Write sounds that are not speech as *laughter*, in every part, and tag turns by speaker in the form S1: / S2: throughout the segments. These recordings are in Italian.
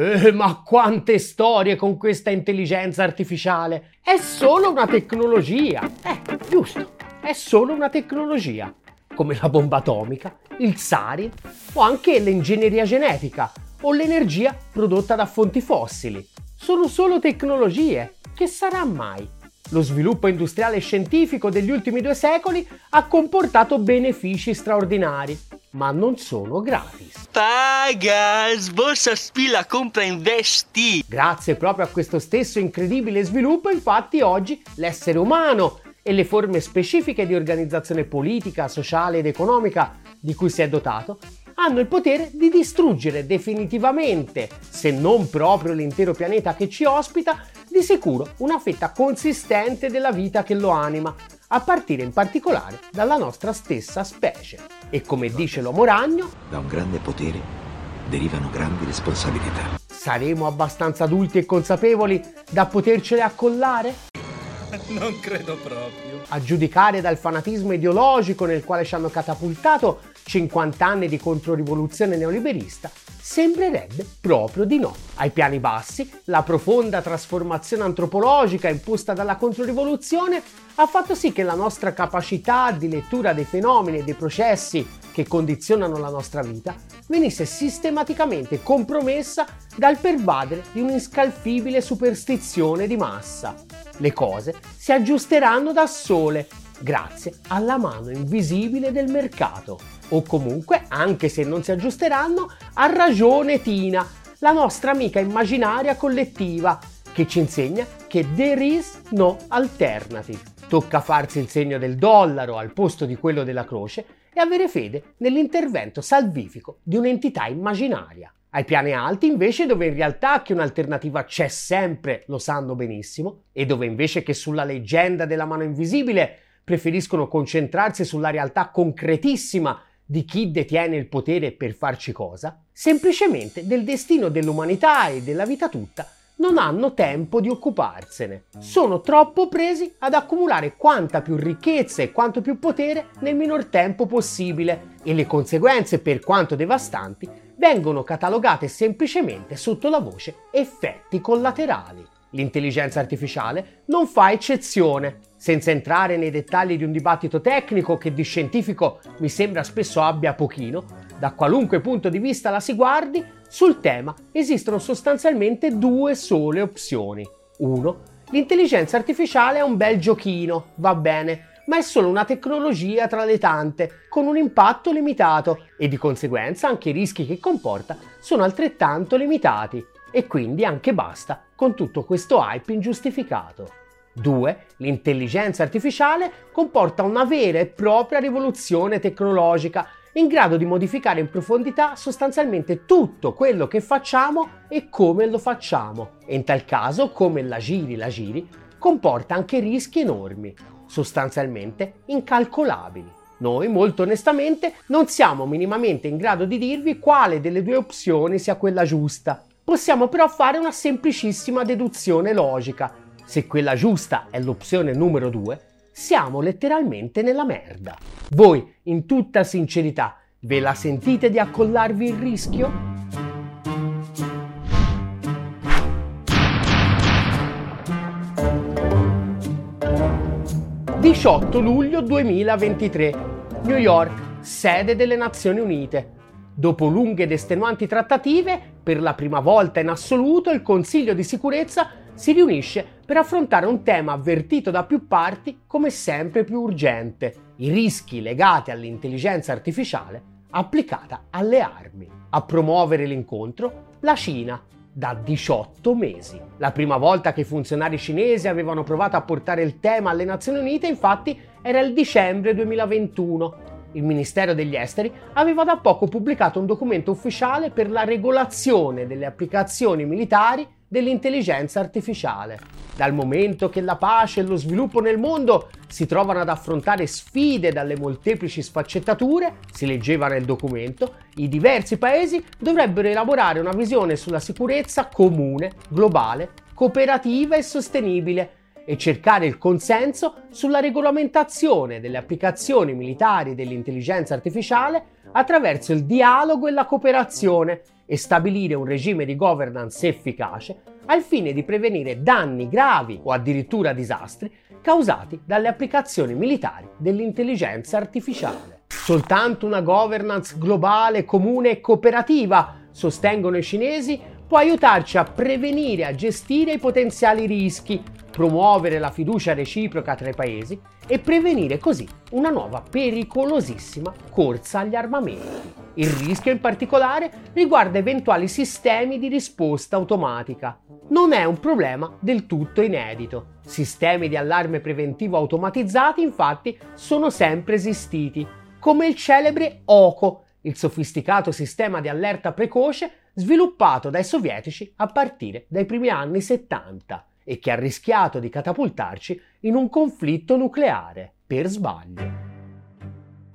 S1: Eh, ma quante storie con questa intelligenza artificiale! È solo una tecnologia. Eh, giusto, è solo una tecnologia. Come la bomba atomica, il sarin o anche l'ingegneria genetica o l'energia prodotta da fonti fossili. Sono solo tecnologie. Che sarà mai? Lo sviluppo industriale e scientifico degli ultimi due secoli ha comportato benefici straordinari, ma non sono gratis.
S2: Paga, sborsa, spilla, compra, investi.
S1: Grazie proprio a questo stesso incredibile sviluppo, infatti, oggi l'essere umano e le forme specifiche di organizzazione politica, sociale ed economica di cui si è dotato hanno il potere di distruggere definitivamente, se non proprio l'intero pianeta che ci ospita, di sicuro una fetta consistente della vita che lo anima, a partire in particolare dalla nostra stessa specie. E come dice l'uomo ragno,
S3: da un grande potere derivano grandi responsabilità.
S1: Saremo abbastanza adulti e consapevoli da potercele accollare?
S4: Non credo proprio.
S1: A giudicare dal fanatismo ideologico nel quale ci hanno catapultato 50 anni di controrivoluzione neoliberista, sembrerebbe proprio di no. Ai piani bassi, la profonda trasformazione antropologica imposta dalla controrivoluzione ha fatto sì che la nostra capacità di lettura dei fenomeni e dei processi che condizionano la nostra vita venisse sistematicamente compromessa dal pervadere di un'inscalfibile superstizione di massa. Le cose si aggiusteranno da sole grazie alla mano invisibile del mercato. O comunque, anche se non si aggiusteranno, ha ragione Tina, la nostra amica immaginaria collettiva, che ci insegna che there is no alternative. Tocca farsi il segno del dollaro al posto di quello della croce e avere fede nell'intervento salvifico di un'entità immaginaria. Ai piani alti, invece, dove in realtà che un'alternativa c'è sempre, lo sanno benissimo, e dove invece che sulla leggenda della mano invisibile preferiscono concentrarsi sulla realtà concretissima di chi detiene il potere per farci cosa, semplicemente del destino dell'umanità e della vita tutta non hanno tempo di occuparsene. Sono troppo presi ad accumulare quanta più ricchezza e quanto più potere nel minor tempo possibile e le conseguenze, per quanto devastanti, vengono catalogate semplicemente sotto la voce effetti collaterali. L'intelligenza artificiale non fa eccezione, senza entrare nei dettagli di un dibattito tecnico che di scientifico mi sembra spesso abbia pochino, da qualunque punto di vista la si guardi, sul tema esistono sostanzialmente due sole opzioni. 1. L'intelligenza artificiale è un bel giochino, va bene, ma è solo una tecnologia tra le tante, con un impatto limitato e di conseguenza anche i rischi che comporta sono altrettanto limitati e quindi anche basta con tutto questo hype ingiustificato. 2. L'intelligenza artificiale comporta una vera e propria rivoluzione tecnologica in grado di modificare in profondità sostanzialmente tutto quello che facciamo e come lo facciamo. E in tal caso, come la giri la giri, comporta anche rischi enormi, sostanzialmente incalcolabili. Noi, molto onestamente, non siamo minimamente in grado di dirvi quale delle due opzioni sia quella giusta. Possiamo però fare una semplicissima deduzione logica. Se quella giusta è l'opzione numero 2, siamo letteralmente nella merda. Voi, in tutta sincerità, ve la sentite di accollarvi il rischio? ...18 luglio 2023, New York, sede delle Nazioni Unite. Dopo lunghe ed estenuanti trattative, per la prima volta in assoluto il Consiglio di sicurezza si riunisce per affrontare un tema avvertito da più parti come sempre più urgente, i rischi legati all'intelligenza artificiale applicata alle armi. A promuovere l'incontro la Cina, da 18 mesi. La prima volta che i funzionari cinesi avevano provato a portare il tema alle Nazioni Unite, infatti, era il dicembre 2021. Il Ministero degli Esteri aveva da poco pubblicato un documento ufficiale per la regolazione delle applicazioni militari dell'intelligenza artificiale. Dal momento che la pace e lo sviluppo nel mondo si trovano ad affrontare sfide dalle molteplici sfaccettature, si leggeva nel documento, i diversi paesi dovrebbero elaborare una visione sulla sicurezza comune, globale, cooperativa e sostenibile e cercare il consenso sulla regolamentazione delle applicazioni militari dell'intelligenza artificiale attraverso il dialogo e la cooperazione e stabilire un regime di governance efficace al fine di prevenire danni gravi o addirittura disastri causati dalle applicazioni militari dell'intelligenza artificiale. Soltanto una governance globale, comune e cooperativa, sostengono i cinesi, può aiutarci a prevenire e a gestire i potenziali rischi, promuovere la fiducia reciproca tra i paesi e prevenire così una nuova pericolosissima corsa agli armamenti. Il rischio in particolare riguarda eventuali sistemi di risposta automatica. Non è un problema del tutto inedito. Sistemi di allarme preventivo automatizzati infatti sono sempre esistiti, come il celebre OCO, il sofisticato sistema di allerta precoce sviluppato dai sovietici a partire dai primi anni 70 e che ha rischiato di catapultarci in un conflitto nucleare per sbaglio.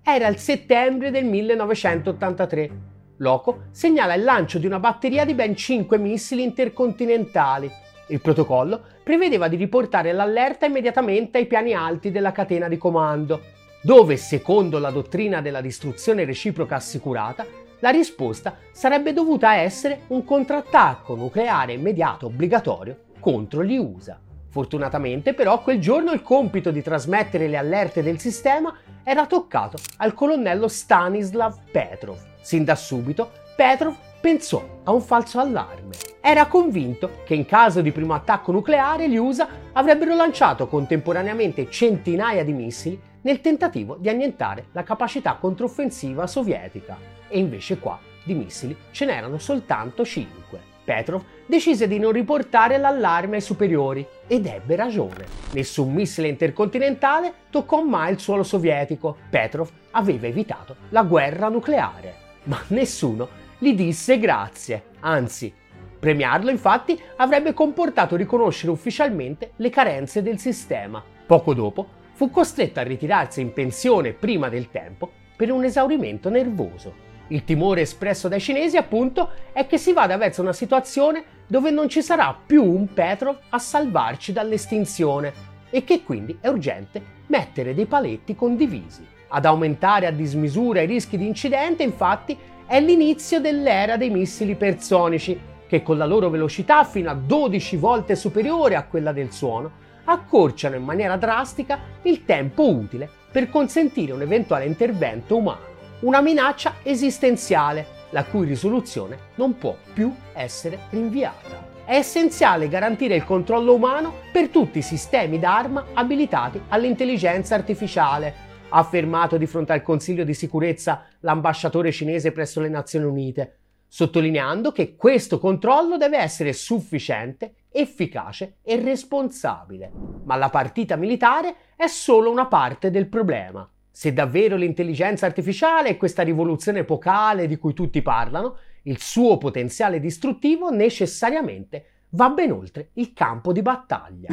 S1: Era il settembre del 1983. Loco segnala il lancio di una batteria di ben 5 missili intercontinentali. Il protocollo prevedeva di riportare l'allerta immediatamente ai piani alti della catena di comando, dove, secondo la dottrina della distruzione reciproca assicurata, la risposta sarebbe dovuta essere un contrattacco nucleare immediato obbligatorio contro gli USA. Fortunatamente però quel giorno il compito di trasmettere le allerte del sistema era toccato al colonnello Stanislav Petrov. Sin da subito Petrov pensò a un falso allarme. Era convinto che in caso di primo attacco nucleare gli USA avrebbero lanciato contemporaneamente centinaia di missili nel tentativo di annientare la capacità controffensiva sovietica. E invece qua di missili ce n'erano soltanto 5. Petrov decise di non riportare l'allarme ai superiori ed ebbe ragione. Nessun missile intercontinentale toccò mai il suolo sovietico. Petrov aveva evitato la guerra nucleare. Ma nessuno gli disse grazie, anzi, premiarlo infatti avrebbe comportato riconoscere ufficialmente le carenze del sistema. Poco dopo fu costretto a ritirarsi in pensione prima del tempo per un esaurimento nervoso. Il timore espresso dai cinesi, appunto, è che si vada verso una situazione dove non ci sarà più un Petrov a salvarci dall'estinzione e che quindi è urgente mettere dei paletti condivisi. Ad aumentare a dismisura i rischi di incidente, infatti, è l'inizio dell'era dei missili personici, che con la loro velocità fino a 12 volte superiore a quella del suono, accorciano in maniera drastica il tempo utile per consentire un eventuale intervento umano una minaccia esistenziale la cui risoluzione non può più essere rinviata. È essenziale garantire il controllo umano per tutti i sistemi d'arma abilitati all'intelligenza artificiale, ha affermato di fronte al Consiglio di sicurezza l'ambasciatore cinese presso le Nazioni Unite, sottolineando che questo controllo deve essere sufficiente, efficace e responsabile. Ma la partita militare è solo una parte del problema. Se davvero l'intelligenza artificiale è questa rivoluzione epocale di cui tutti parlano, il suo potenziale distruttivo necessariamente va ben oltre il campo di battaglia.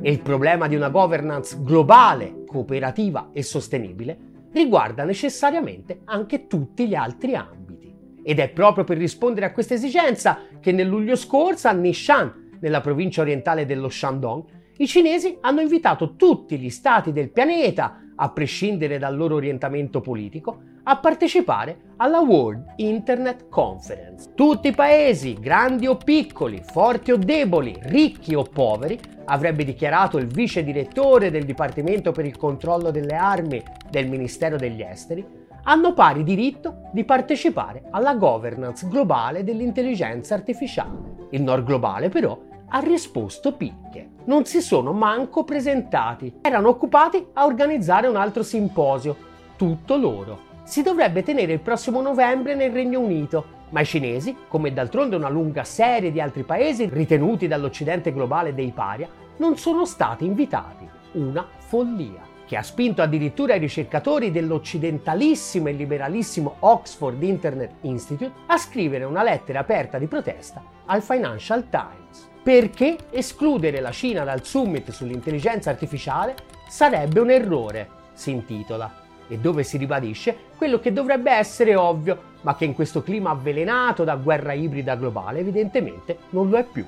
S1: E il problema di una governance globale, cooperativa e sostenibile riguarda necessariamente anche tutti gli altri ambiti. Ed è proprio per rispondere a questa esigenza che nel luglio scorso a Nishan, nella provincia orientale dello Shandong, i cinesi hanno invitato tutti gli stati del pianeta, a prescindere dal loro orientamento politico, a partecipare alla World Internet Conference. Tutti i paesi, grandi o piccoli, forti o deboli, ricchi o poveri, avrebbe dichiarato il vice direttore del Dipartimento per il controllo delle armi del Ministero degli Esteri, hanno pari diritto di partecipare alla governance globale dell'intelligenza artificiale. Il nord globale però ha risposto picche. Non si sono manco presentati. Erano occupati a organizzare un altro simposio. Tutto loro. Si dovrebbe tenere il prossimo novembre nel Regno Unito, ma i cinesi, come d'altronde una lunga serie di altri paesi ritenuti dall'Occidente globale dei paria, non sono stati invitati. Una follia che ha spinto addirittura i ricercatori dell'occidentalissimo e liberalissimo Oxford Internet Institute a scrivere una lettera aperta di protesta al Financial Times. Perché escludere la Cina dal summit sull'intelligenza artificiale sarebbe un errore, si intitola, e dove si ribadisce quello che dovrebbe essere ovvio, ma che in questo clima avvelenato da guerra ibrida globale evidentemente non lo è più.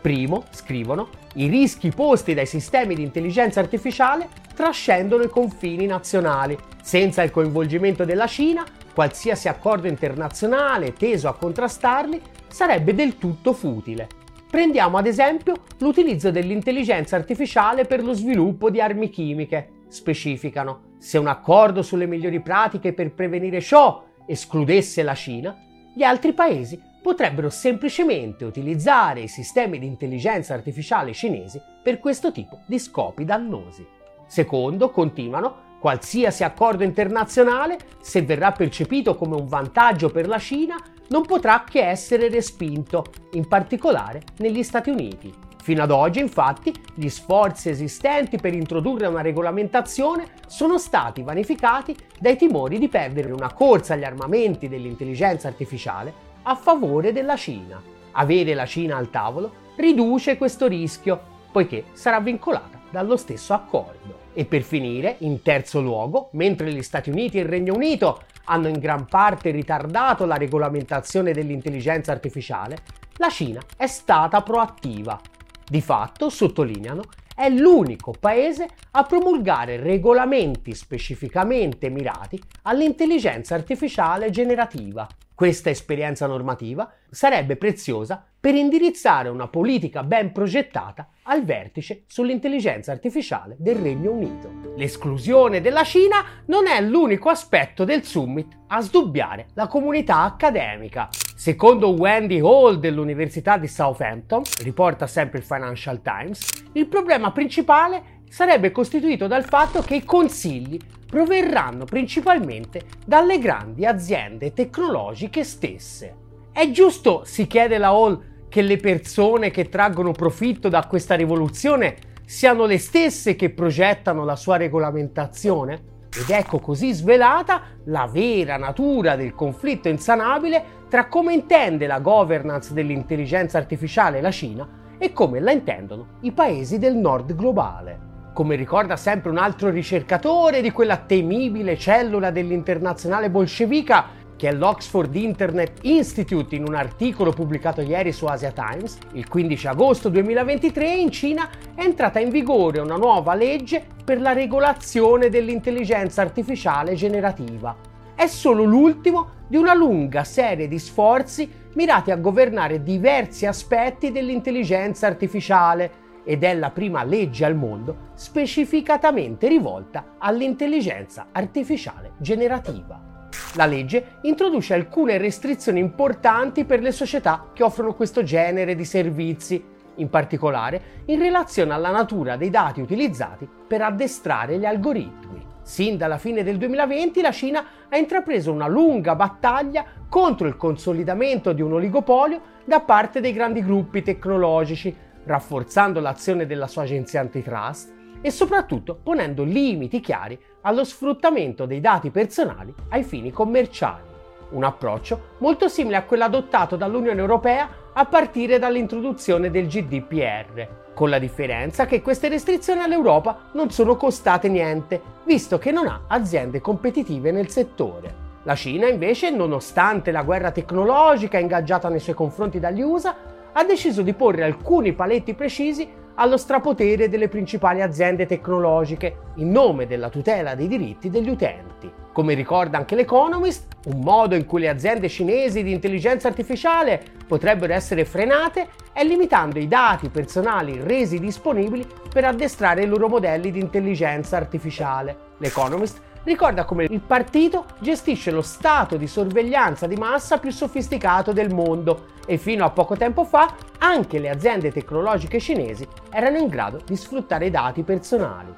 S1: Primo, scrivono, i rischi posti dai sistemi di intelligenza artificiale trascendono i confini nazionali. Senza il coinvolgimento della Cina, qualsiasi accordo internazionale teso a contrastarli sarebbe del tutto futile. Prendiamo ad esempio l'utilizzo dell'intelligenza artificiale per lo sviluppo di armi chimiche. Specificano, se un accordo sulle migliori pratiche per prevenire ciò escludesse la Cina, gli altri paesi potrebbero semplicemente utilizzare i sistemi di intelligenza artificiale cinesi per questo tipo di scopi dannosi. Secondo, continuano, qualsiasi accordo internazionale, se verrà percepito come un vantaggio per la Cina, non potrà che essere respinto, in particolare negli Stati Uniti. Fino ad oggi, infatti, gli sforzi esistenti per introdurre una regolamentazione sono stati vanificati dai timori di perdere una corsa agli armamenti dell'intelligenza artificiale a favore della Cina. Avere la Cina al tavolo riduce questo rischio, poiché sarà vincolata dallo stesso accordo. E per finire, in terzo luogo, mentre gli Stati Uniti e il Regno Unito hanno in gran parte ritardato la regolamentazione dell'intelligenza artificiale, la Cina è stata proattiva. Di fatto, sottolineano, è l'unico paese a promulgare regolamenti specificamente mirati all'intelligenza artificiale generativa. Questa esperienza normativa sarebbe preziosa per indirizzare una politica ben progettata al vertice sull'intelligenza artificiale del Regno Unito. L'esclusione della Cina non è l'unico aspetto del summit a sdubbiare la comunità accademica. Secondo Wendy Hall dell'Università di Southampton, riporta sempre il Financial Times, il problema principale sarebbe costituito dal fatto che i consigli proverranno principalmente dalle grandi aziende tecnologiche stesse. È giusto, si chiede la Hall, che le persone che traggono profitto da questa rivoluzione siano le stesse che progettano la sua regolamentazione? Ed ecco così svelata la vera natura del conflitto insanabile tra come intende la governance dell'intelligenza artificiale la Cina e come la intendono i paesi del nord globale come ricorda sempre un altro ricercatore di quella temibile cellula dell'internazionale bolscevica che l'Oxford Internet Institute in un articolo pubblicato ieri su Asia Times, il 15 agosto 2023 in Cina è entrata in vigore una nuova legge per la regolazione dell'intelligenza artificiale generativa. È solo l'ultimo di una lunga serie di sforzi mirati a governare diversi aspetti dell'intelligenza artificiale ed è la prima legge al mondo specificatamente rivolta all'intelligenza artificiale generativa. La legge introduce alcune restrizioni importanti per le società che offrono questo genere di servizi, in particolare in relazione alla natura dei dati utilizzati per addestrare gli algoritmi. Sin dalla fine del 2020 la Cina ha intrapreso una lunga battaglia contro il consolidamento di un oligopolio da parte dei grandi gruppi tecnologici rafforzando l'azione della sua agenzia antitrust e soprattutto ponendo limiti chiari allo sfruttamento dei dati personali ai fini commerciali. Un approccio molto simile a quello adottato dall'Unione Europea a partire dall'introduzione del GDPR, con la differenza che queste restrizioni all'Europa non sono costate niente, visto che non ha aziende competitive nel settore. La Cina invece, nonostante la guerra tecnologica ingaggiata nei suoi confronti dagli USA, ha deciso di porre alcuni paletti precisi allo strapotere delle principali aziende tecnologiche in nome della tutela dei diritti degli utenti. Come ricorda anche l'Economist, un modo in cui le aziende cinesi di intelligenza artificiale potrebbero essere frenate è limitando i dati personali resi disponibili per addestrare i loro modelli di intelligenza artificiale. L'Economist ricorda come il partito gestisce lo stato di sorveglianza di massa più sofisticato del mondo e fino a poco tempo fa anche le aziende tecnologiche cinesi erano in grado di sfruttare i dati personali.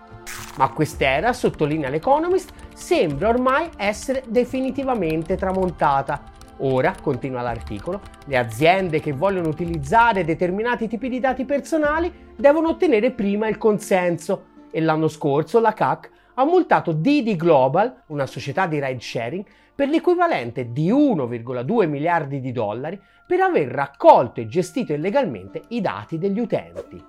S1: Ma quest'era, sottolinea l'Economist, sembra ormai essere definitivamente tramontata. Ora, continua l'articolo, le aziende che vogliono utilizzare determinati tipi di dati personali devono ottenere prima il consenso e l'anno scorso la CAC ha multato Didi Global, una società di ride sharing, per l'equivalente di 1,2 miliardi di dollari per aver raccolto e gestito illegalmente i dati degli utenti.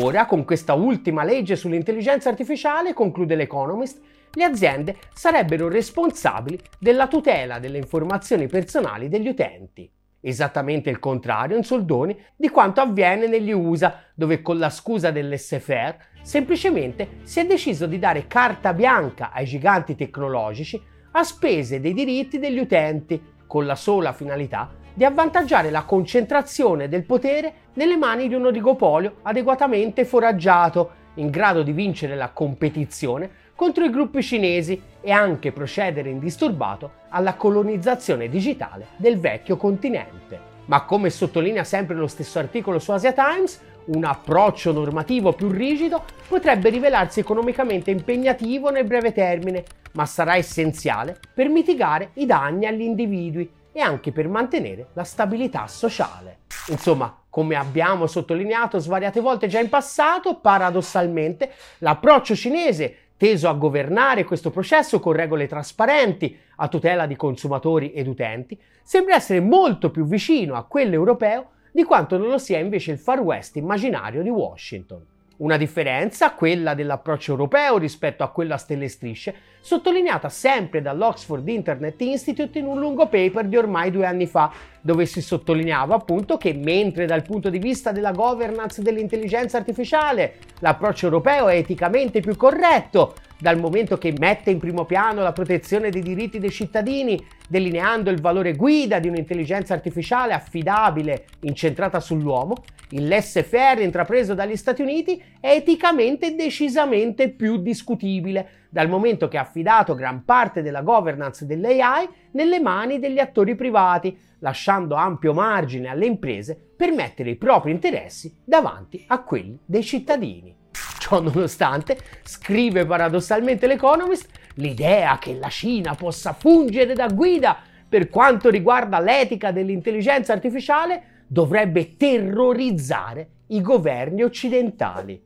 S1: Ora, con questa ultima legge sull'intelligenza artificiale, conclude l'Economist, le aziende sarebbero responsabili della tutela delle informazioni personali degli utenti. Esattamente il contrario, in soldoni, di quanto avviene negli USA, dove con la scusa dell'SFR semplicemente si è deciso di dare carta bianca ai giganti tecnologici a spese dei diritti degli utenti, con la sola finalità di avvantaggiare la concentrazione del potere nelle mani di un oligopolio adeguatamente foraggiato, in grado di vincere la competizione contro i gruppi cinesi e anche procedere indisturbato alla colonizzazione digitale del vecchio continente. Ma come sottolinea sempre lo stesso articolo su Asia Times, un approccio normativo più rigido potrebbe rivelarsi economicamente impegnativo nel breve termine, ma sarà essenziale per mitigare i danni agli individui e anche per mantenere la stabilità sociale. Insomma, come abbiamo sottolineato svariate volte già in passato, paradossalmente l'approccio cinese teso a governare questo processo con regole trasparenti a tutela di consumatori ed utenti, sembra essere molto più vicino a quello europeo di quanto non lo sia invece il Far West immaginario di Washington. Una differenza, quella dell'approccio europeo rispetto a quello a stelle e strisce, sottolineata sempre dall'Oxford Internet Institute in un lungo paper di ormai due anni fa, dove si sottolineava appunto che mentre dal punto di vista della governance dell'intelligenza artificiale l'approccio europeo è eticamente più corretto, dal momento che mette in primo piano la protezione dei diritti dei cittadini, delineando il valore guida di un'intelligenza artificiale affidabile, incentrata sull'uomo, il laissez-faire intrapreso dagli Stati Uniti è eticamente decisamente più discutibile, dal momento che ha affidato gran parte della governance dell'AI nelle mani degli attori privati, lasciando ampio margine alle imprese per mettere i propri interessi davanti a quelli dei cittadini. Ciò nonostante, scrive paradossalmente l'Economist, l'idea che la Cina possa fungere da guida per quanto riguarda l'etica dell'intelligenza artificiale dovrebbe terrorizzare i governi occidentali.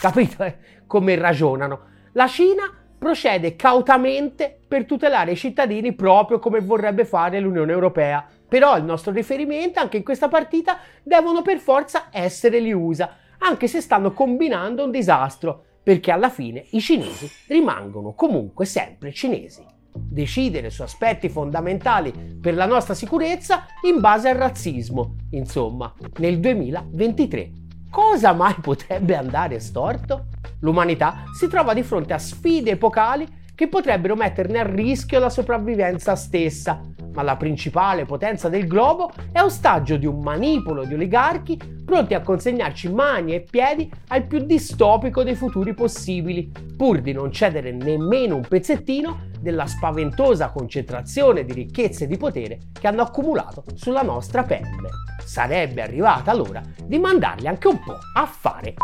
S1: Capito eh? come ragionano? La Cina procede cautamente per tutelare i cittadini proprio come vorrebbe fare l'Unione Europea. Però il nostro riferimento anche in questa partita devono per forza essere gli USA anche se stanno combinando un disastro, perché alla fine i cinesi rimangono comunque sempre cinesi. Decidere su aspetti fondamentali per la nostra sicurezza in base al razzismo, insomma, nel 2023. Cosa mai potrebbe andare storto? L'umanità si trova di fronte a sfide epocali che potrebbero metterne a rischio la sopravvivenza stessa, ma la principale potenza del globo è ostaggio di un manipolo di oligarchi pronti a consegnarci mani e piedi al più distopico dei futuri possibili, pur di non cedere nemmeno un pezzettino della spaventosa concentrazione di ricchezze e di potere che hanno accumulato sulla nostra pelle. Sarebbe arrivata l'ora di mandarli anche un po' a fare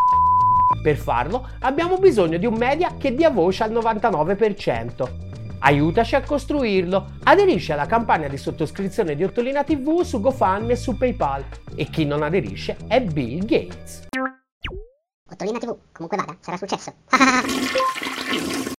S1: per farlo abbiamo bisogno di un media che dia voce al 99%. Aiutaci a costruirlo. Aderisci alla campagna di sottoscrizione di Ottolina TV su GoFundMe e su PayPal. E chi non aderisce è Bill Gates.
S5: Ottolina TV, comunque vada, sarà successo. *laughs*